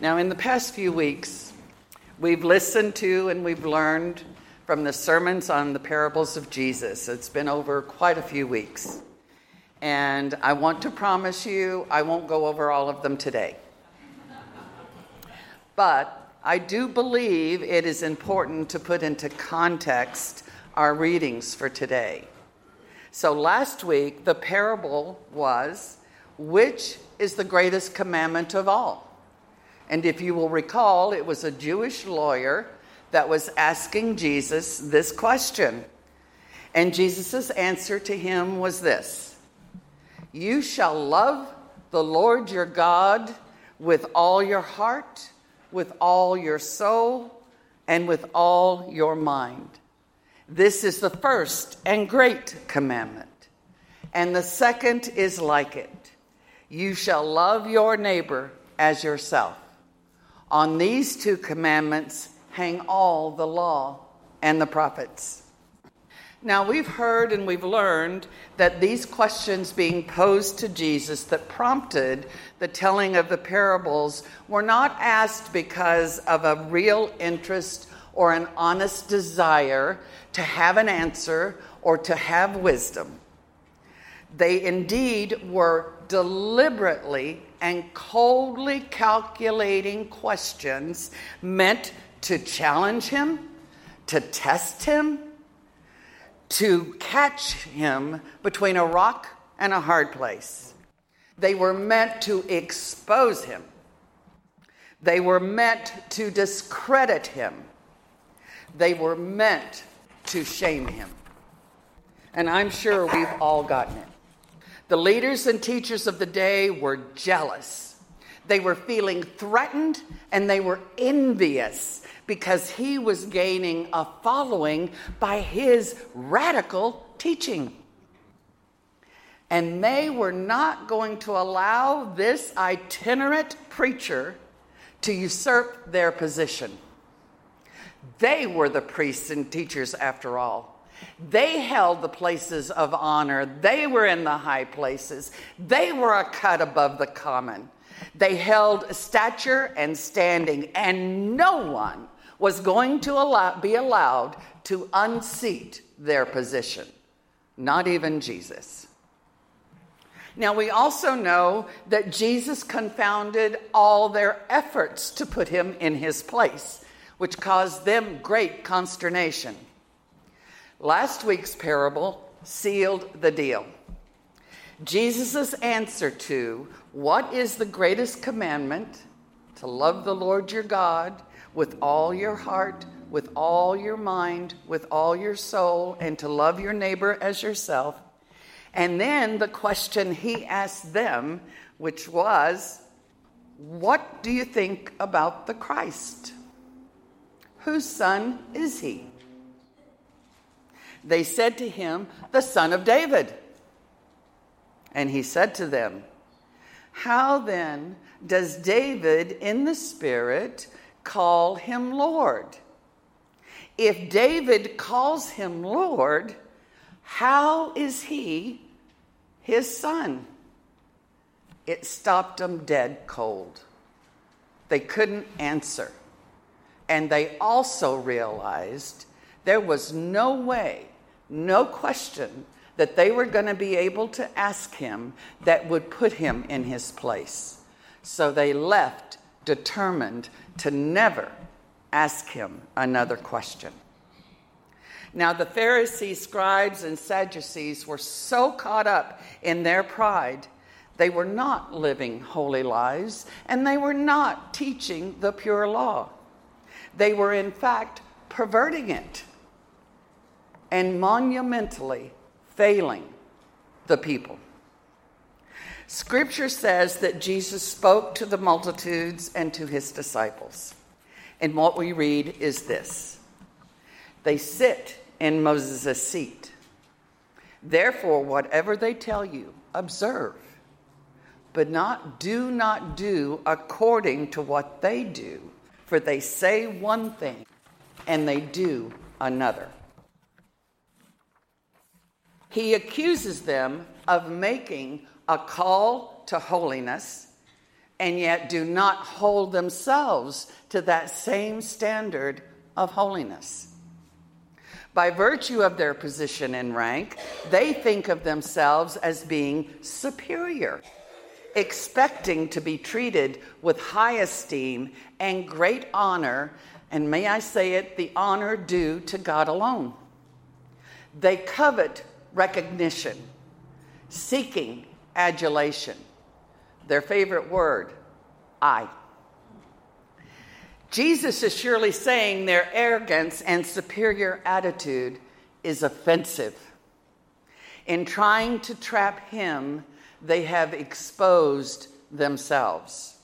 Now, in the past few weeks, we've listened to and we've learned from the sermons on the parables of Jesus. It's been over quite a few weeks. And I want to promise you, I won't go over all of them today. But I do believe it is important to put into context our readings for today. So last week, the parable was which is the greatest commandment of all? And if you will recall, it was a Jewish lawyer that was asking Jesus this question. And Jesus' answer to him was this You shall love the Lord your God with all your heart, with all your soul, and with all your mind. This is the first and great commandment. And the second is like it you shall love your neighbor as yourself. On these two commandments hang all the law and the prophets. Now, we've heard and we've learned that these questions being posed to Jesus that prompted the telling of the parables were not asked because of a real interest or an honest desire to have an answer or to have wisdom. They indeed were deliberately and coldly calculating questions meant to challenge him, to test him, to catch him between a rock and a hard place. They were meant to expose him. They were meant to discredit him. They were meant to shame him. And I'm sure we've all gotten it. The leaders and teachers of the day were jealous. They were feeling threatened and they were envious because he was gaining a following by his radical teaching. And they were not going to allow this itinerant preacher to usurp their position. They were the priests and teachers, after all. They held the places of honor. They were in the high places. They were a cut above the common. They held stature and standing, and no one was going to allow, be allowed to unseat their position, not even Jesus. Now, we also know that Jesus confounded all their efforts to put him in his place, which caused them great consternation. Last week's parable sealed the deal. Jesus' answer to what is the greatest commandment to love the Lord your God with all your heart, with all your mind, with all your soul, and to love your neighbor as yourself. And then the question he asked them, which was, What do you think about the Christ? Whose son is he? They said to him, The son of David. And he said to them, How then does David in the Spirit call him Lord? If David calls him Lord, how is he his son? It stopped them dead cold. They couldn't answer. And they also realized there was no way, no question that they were going to be able to ask him that would put him in his place. So they left determined to never ask him another question. Now, the Pharisees, scribes, and Sadducees were so caught up in their pride, they were not living holy lives and they were not teaching the pure law. They were, in fact, perverting it and monumentally failing the people. Scripture says that Jesus spoke to the multitudes and to his disciples. And what we read is this They sit in Moses' seat. Therefore, whatever they tell you, observe, but not do not do according to what they do, for they say one thing and they do another he accuses them of making a call to holiness and yet do not hold themselves to that same standard of holiness. By virtue of their position and rank, they think of themselves as being superior, expecting to be treated with high esteem and great honor, and may I say it, the honor due to God alone. They covet recognition, seeking adulation. Their favorite word, I. Jesus is surely saying their arrogance and superior attitude is offensive. In trying to trap him, they have exposed themselves.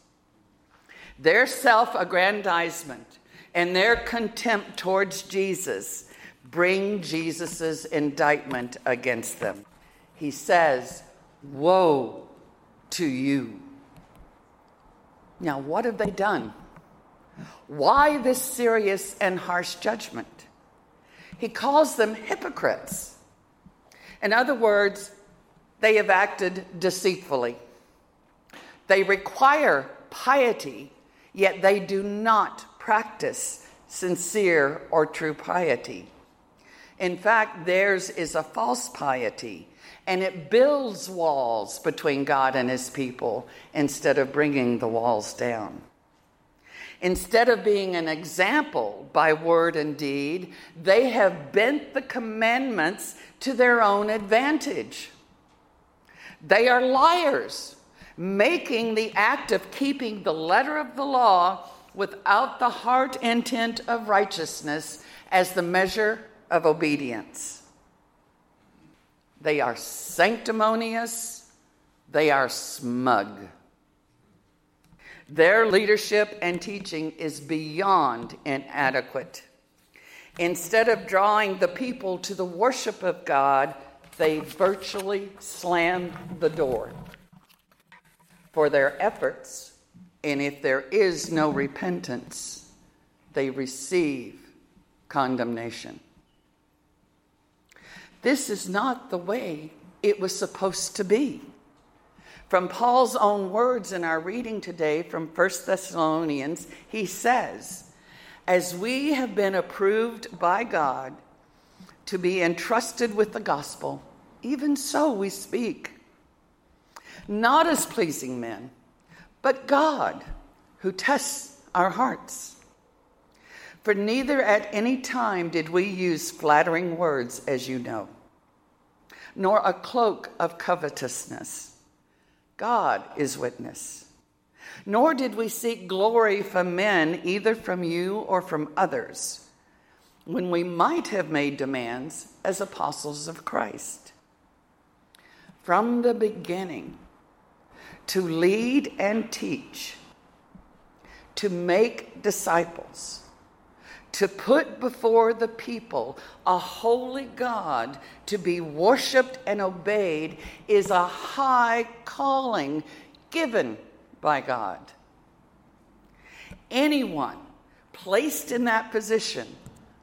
Their self aggrandizement and their contempt towards Jesus bring Jesus' indictment against them. He says, Woe to you. Now, what have they done? Why this serious and harsh judgment? He calls them hypocrites. In other words, they have acted deceitfully. They require piety, yet they do not practice sincere or true piety. In fact, theirs is a false piety, and it builds walls between God and his people instead of bringing the walls down. Instead of being an example by word and deed, they have bent the commandments to their own advantage. They are liars, making the act of keeping the letter of the law without the heart intent of righteousness as the measure of obedience. They are sanctimonious, they are smug. Their leadership and teaching is beyond inadequate. Instead of drawing the people to the worship of God, they virtually slam the door for their efforts. And if there is no repentance, they receive condemnation. This is not the way it was supposed to be. From Paul's own words in our reading today from 1 Thessalonians, he says, As we have been approved by God to be entrusted with the gospel, even so we speak. Not as pleasing men, but God who tests our hearts. For neither at any time did we use flattering words, as you know, nor a cloak of covetousness. God is witness. Nor did we seek glory from men, either from you or from others, when we might have made demands as apostles of Christ. From the beginning, to lead and teach, to make disciples to put before the people a holy God to be worshiped and obeyed is a high calling given by God. Anyone placed in that position,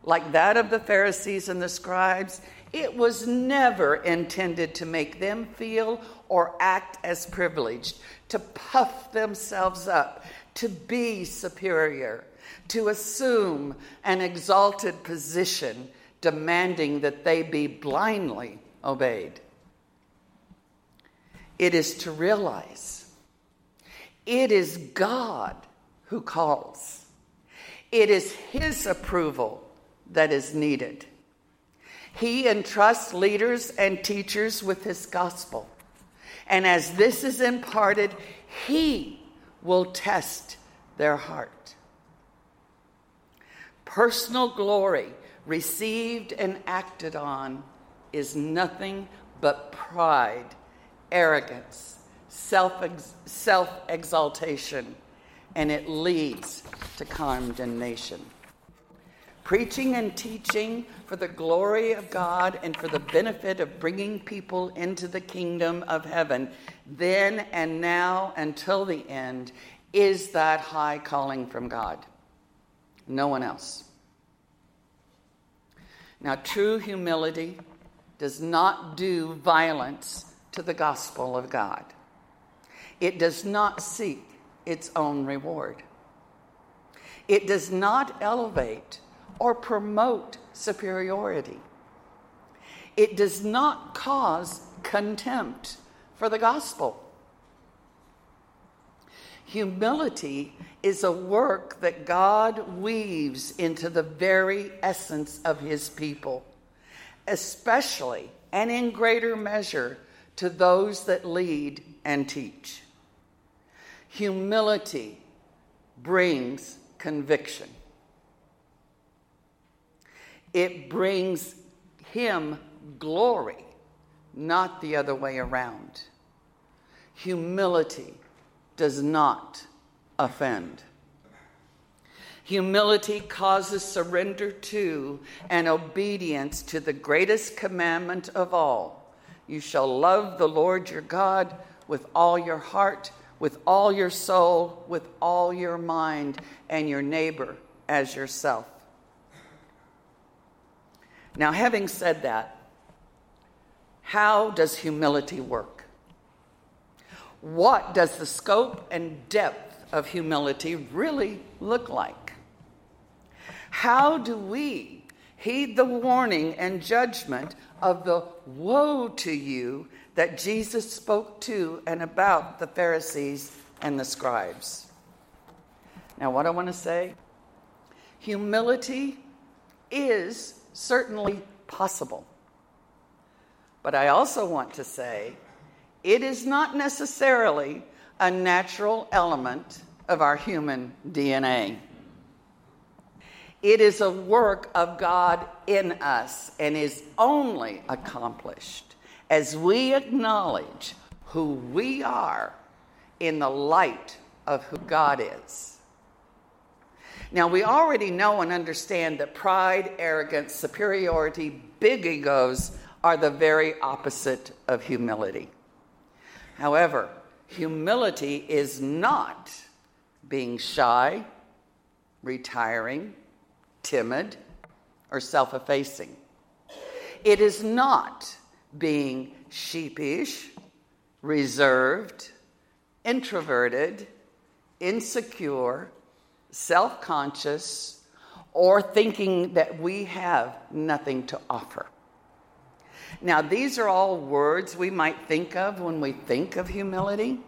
like that of the Pharisees and the scribes, it was never intended to make them feel or act as privileged, to puff themselves up, to be superior to assume an exalted position, demanding that they be blindly obeyed. It is to realize it is God who calls, it is His approval that is needed. He entrusts leaders and teachers with His gospel. And as this is imparted, He will test their heart personal glory received and acted on is nothing but pride, arrogance, self exaltation, and it leads to condemnation. Preaching and teaching for the glory of God and for the benefit of bringing people into the kingdom of heaven, then and now until the end, is that high calling from God no one else. Now, true humility does not do violence to the gospel of God, it does not seek its own reward. It does not elevate or promote superiority. It does not cause contempt for the gospel. Humility is a work that God weaves into the very essence of his people, especially and in greater measure to those that lead and teach. Humility brings conviction. It brings him glory, not the other way around. Humility does not offend. Humility causes surrender to and obedience to the greatest commandment of all. You shall love the Lord your God with all your heart, with all your soul, with all your mind, and your neighbor as yourself. Now, having said that, how does humility work? What does the scope and depth of humility really look like? How do we heed the warning and judgment of the woe to you that Jesus spoke to and about the Pharisees and the scribes? Now, what I want to say humility is certainly possible. But I also want to say it is not necessarily a natural element of our human DNA. It is a work of God in us and is only accomplished as we acknowledge who we are in the light of who God is. Now, we already know and understand that pride, arrogance, superiority, big egos are the very opposite of humility. However, humility is not being shy, retiring, timid, or self effacing. It is not being sheepish, reserved, introverted, insecure, self conscious, or thinking that we have nothing to offer. Now, these are all words we might think of when we think of humility.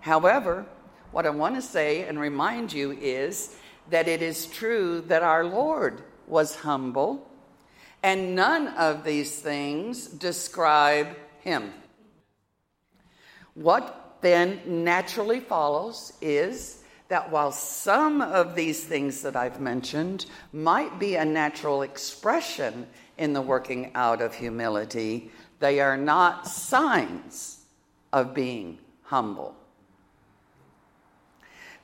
However, what I want to say and remind you is that it is true that our Lord was humble, and none of these things describe him. What then naturally follows is that while some of these things that I've mentioned might be a natural expression in the working out of humility, they are not signs of being humble.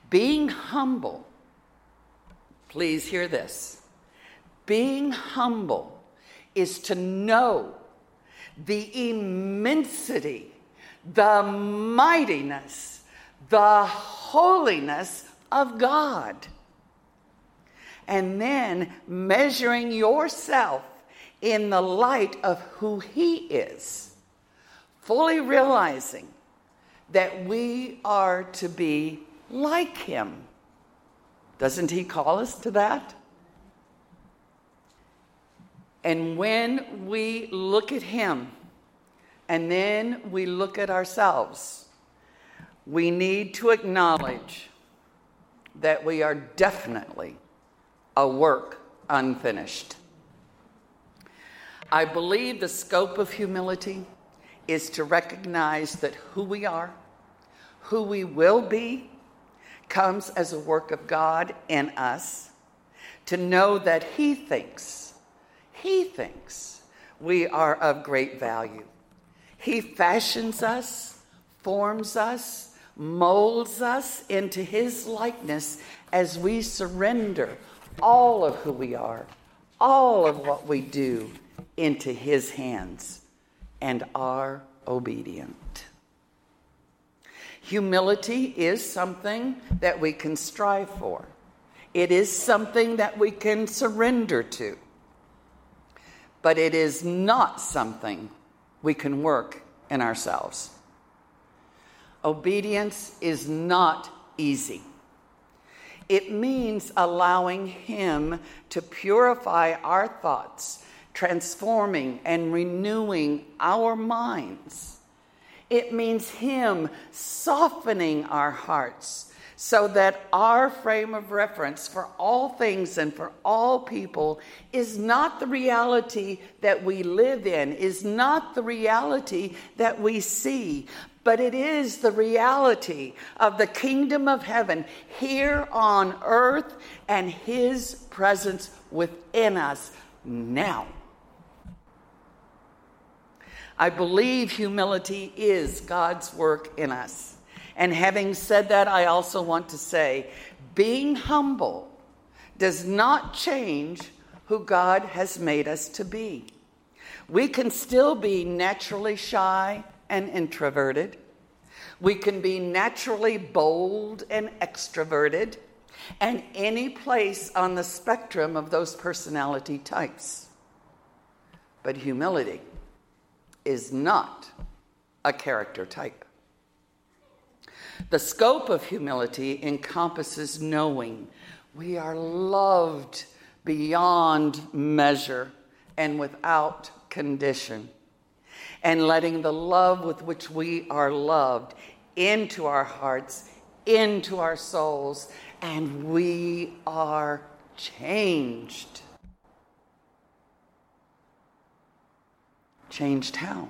Being humble, please hear this. Being humble is to know the immensity, the mightiness, the holiness of God. And then measuring yourself in the light of who He is, fully realizing that we are to be like Him. Doesn't He call us to that? And when we look at Him and then we look at ourselves, we need to acknowledge that we are definitely a work unfinished. I believe the scope of humility is to recognize that who we are, who we will be, comes as a work of God in us, to know that He thinks, He thinks we are of great value. He fashions us, forms us, molds us into His likeness as we surrender all of who we are, all of what we do into his hands and are obedient. Humility is something that we can strive for. It is something that we can surrender to. But it is not something we can work in ourselves. Obedience is not easy. It means allowing Him to purify our thoughts, transforming and renewing our minds. It means Him softening our hearts so that our frame of reference for all things and for all people is not the reality that we live in, is not the reality that we see, but it is the reality of the kingdom of heaven here on earth and His presence within us now. I believe humility is God's work in us. And having said that, I also want to say being humble does not change who God has made us to be. We can still be naturally shy and introverted. We can be naturally bold and extroverted, and any place on the spectrum of those personality types. But humility is not a character type. The scope of humility encompasses knowing we are loved beyond measure and without condition, and letting the love with which we are loved into our hearts, into our souls, and we are changed. Changed how?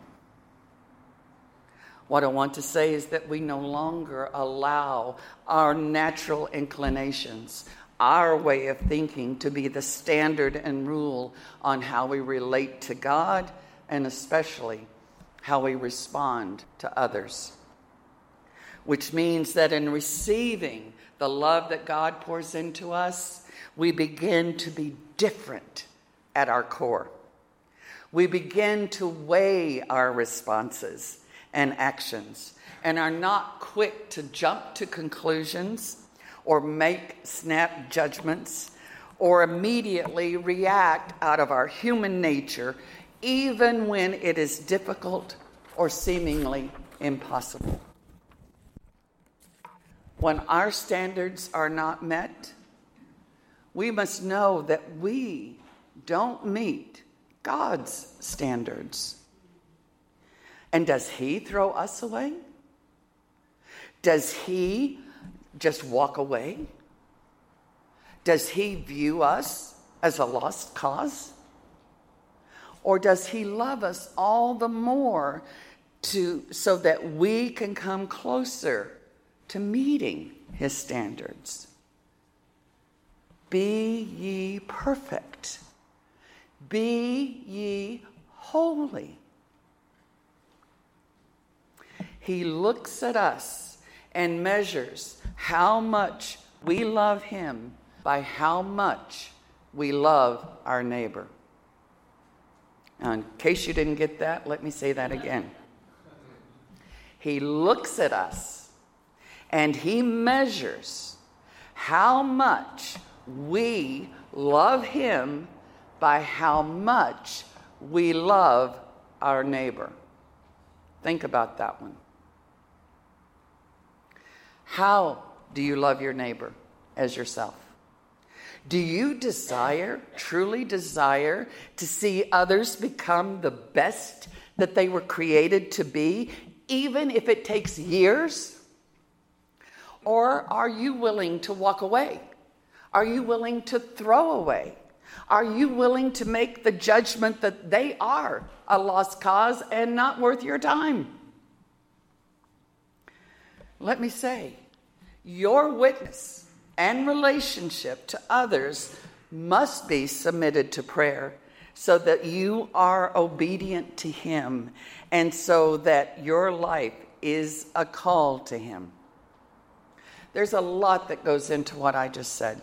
What I want to say is that we no longer allow our natural inclinations, our way of thinking, to be the standard and rule on how we relate to God and especially how we respond to others. Which means that in receiving the love that God pours into us, we begin to be different at our core. We begin to weigh our responses and actions and are not quick to jump to conclusions or make snap judgments or immediately react out of our human nature, even when it is difficult or seemingly impossible. When our standards are not met, we must know that we don't meet God's standards. And does he throw us away? Does he just walk away? Does he view us as a lost cause? Or does he love us all the more to, so that we can come closer to meeting his standards? Be ye perfect, be ye holy he looks at us and measures how much we love Him by how much we love our neighbor. Now, in case you didn't get that, let me say that again. He looks at us and He measures how much we love Him by how much we love our neighbor. Think about that one. How do you love your neighbor as yourself? Do you desire, truly desire, to see others become the best that they were created to be, even if it takes years? Or are you willing to walk away? Are you willing to throw away? Are you willing to make the judgment that they are a lost cause and not worth your time? Let me say, your witness and relationship to others must be submitted to prayer so that you are obedient to Him and so that your life is a call to Him. There's a lot that goes into what I just said.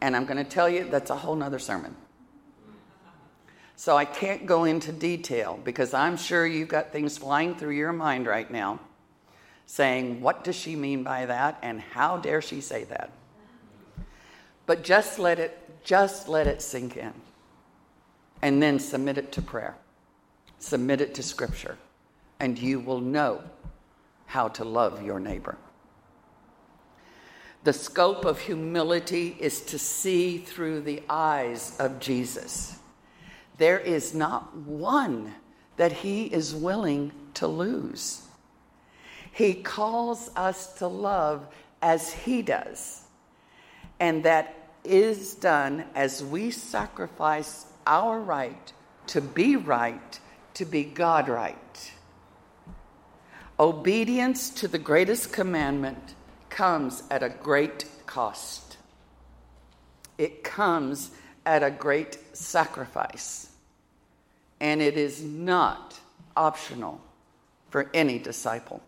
And I'm going to tell you that's a whole nother sermon. So I can't go into detail because I'm sure you've got things flying through your mind right now saying, What does she mean by that? And how dare she say that? But just let it, just let it sink in. And then submit it to prayer. Submit it to scripture. And you will know how to love your neighbor. The scope of humility is to see through the eyes of Jesus. There is not one that he is willing to lose. He calls us to love as he does, and that is done as we sacrifice our right to be right, to be God right. Obedience to the greatest commandment comes at a great cost. It comes at a great sacrifice. And it is not optional for any disciple.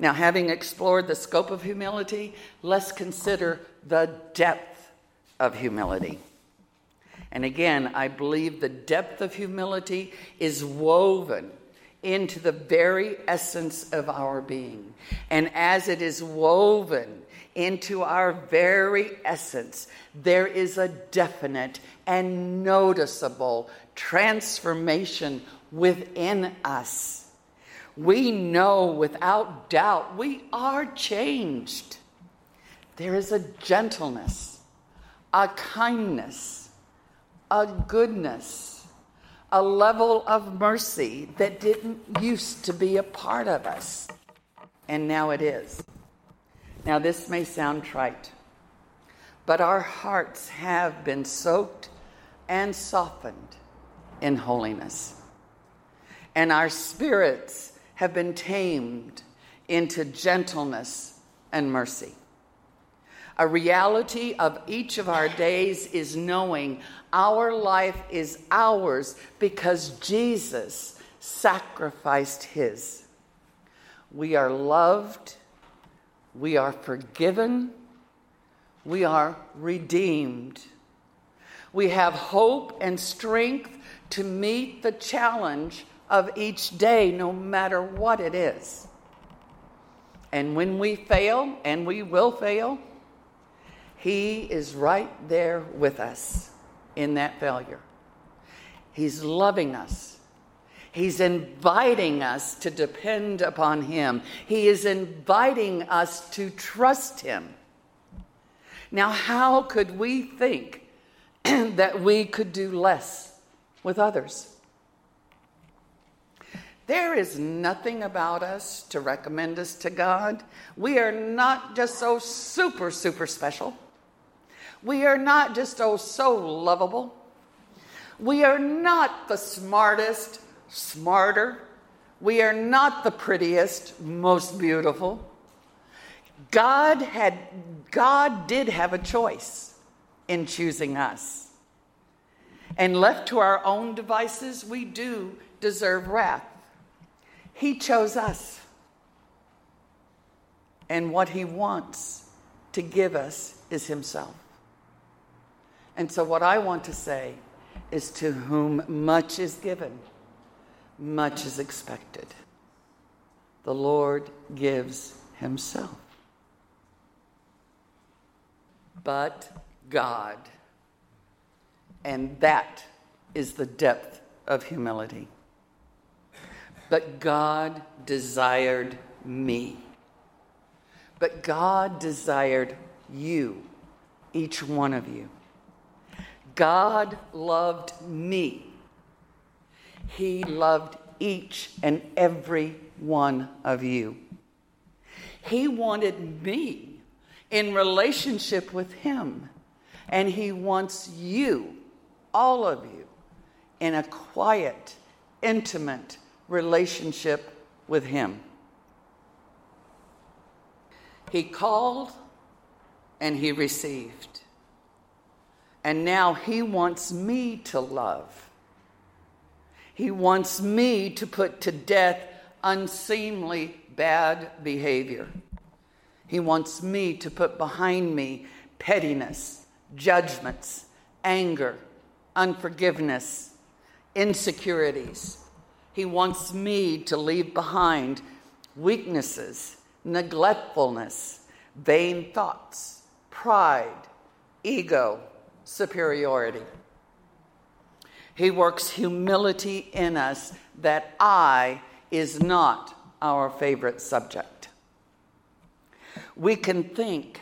Now, having explored the scope of humility, let's consider the depth of humility. And again, I believe the depth of humility is woven into the very essence of our being. And as it is woven into our very essence, there is a definite and noticeable transformation within us. We know without doubt we are changed. There is a gentleness, a kindness, a goodness a level of mercy that didn't used to be a part of us, and now it is. Now, this may sound trite, but our hearts have been soaked and softened in holiness, and our spirits have been tamed into gentleness and mercy. A reality of each of our days is knowing our life is ours because Jesus sacrificed his. We are loved, we are forgiven, we are redeemed. We have hope and strength to meet the challenge of each day, no matter what it is. And when we fail, and we will fail, he is right there with us in that failure. He's loving us. He's inviting us to depend upon Him. He is inviting us to trust Him. Now, how could we think that we could do less with others? There is nothing about us to recommend us to God. We are not just so super, super special. We are not just, oh, so lovable. We are not the smartest, smarter. We are not the prettiest, most beautiful. God had God did have a choice in choosing us. And left to our own devices, we do deserve wrath. He chose us. And what he wants to give us is himself. And so, what I want to say is to whom much is given, much is expected. The Lord gives Himself. But God. And that is the depth of humility. But God desired me. But God desired you, each one of you. God loved me. He loved each and every one of you. He wanted me in relationship with Him, and He wants you, all of you, in a quiet, intimate relationship with Him. He called and He received. And now he wants me to love. He wants me to put to death unseemly bad behavior. He wants me to put behind me pettiness, judgments, anger, unforgiveness, insecurities. He wants me to leave behind weaknesses, neglectfulness, vain thoughts, pride, ego, superiority. He works humility in us that I is not our favorite subject. We can think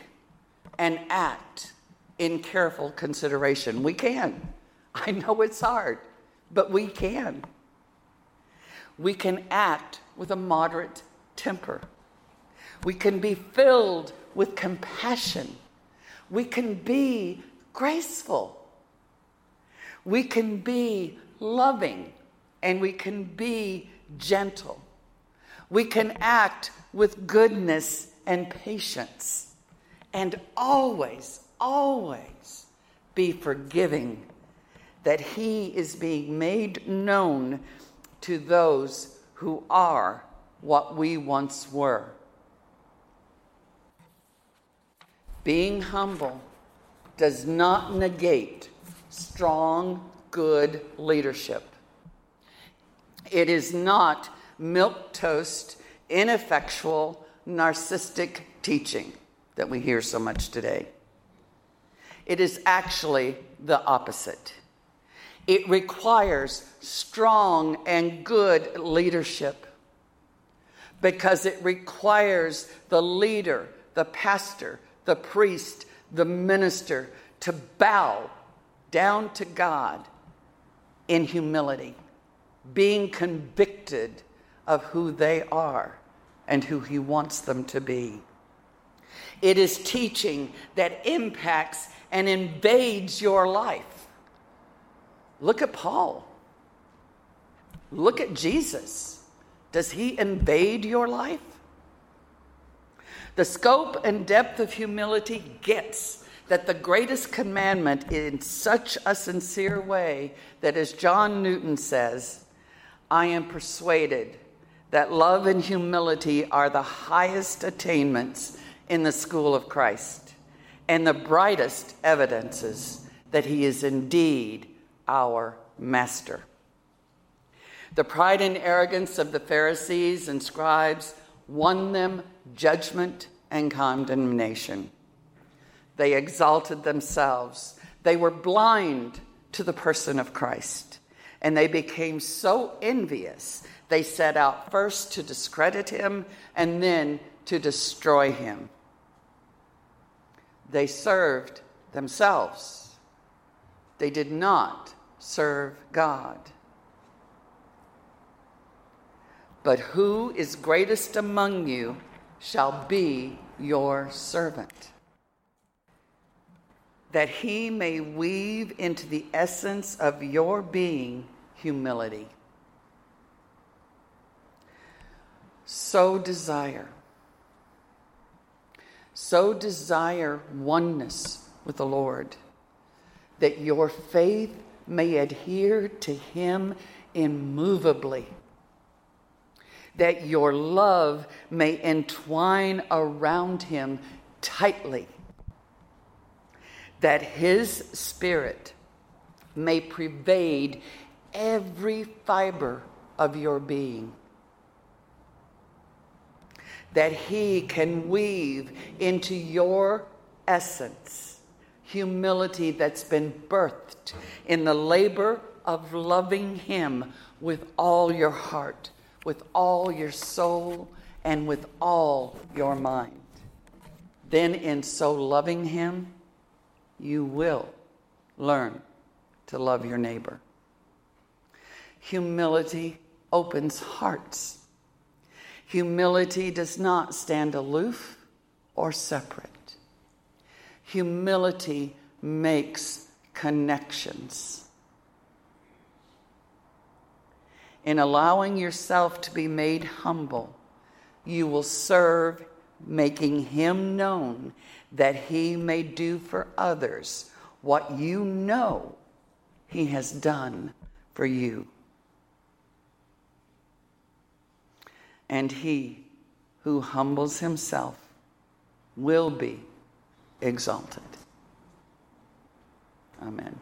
and act in careful consideration. We can. I know it's hard, but we can. We can act with a moderate temper. We can be filled with compassion. We can be graceful. We can be loving and we can be gentle. We can act with goodness and patience and always, always be forgiving that He is being made known to those who are what we once were. Being humble does not negate strong, good leadership. It is not milk toast, ineffectual, narcissistic teaching that we hear so much today. It is actually the opposite. It requires strong and good leadership because it requires the leader, the pastor, the priest, the minister to bow down to God in humility, being convicted of who they are and who He wants them to be. It is teaching that impacts and invades your life. Look at Paul. Look at Jesus. Does he invade your life? The scope and depth of humility gets that the greatest commandment in such a sincere way that, as John Newton says, I am persuaded that love and humility are the highest attainments in the school of Christ and the brightest evidences that he is indeed our master. The pride and arrogance of the Pharisees and scribes won them judgment and condemnation. They exalted themselves. They were blind to the person of Christ. And they became so envious, they set out first to discredit him and then to destroy him. They served themselves, they did not serve God. But who is greatest among you shall be your servant, that he may weave into the essence of your being humility. So desire, so desire oneness with the Lord, that your faith may adhere to him immovably that your love may entwine around him tightly, that his spirit may pervade every fiber of your being, that he can weave into your essence humility that's been birthed in the labor of loving him with all your heart with all your soul and with all your mind. Then, in so loving Him, you will learn to love your neighbor. Humility opens hearts. Humility does not stand aloof or separate. Humility makes connections. in allowing yourself to be made humble, you will serve making him known that he may do for others what you know he has done for you. And he who humbles himself will be exalted. Amen.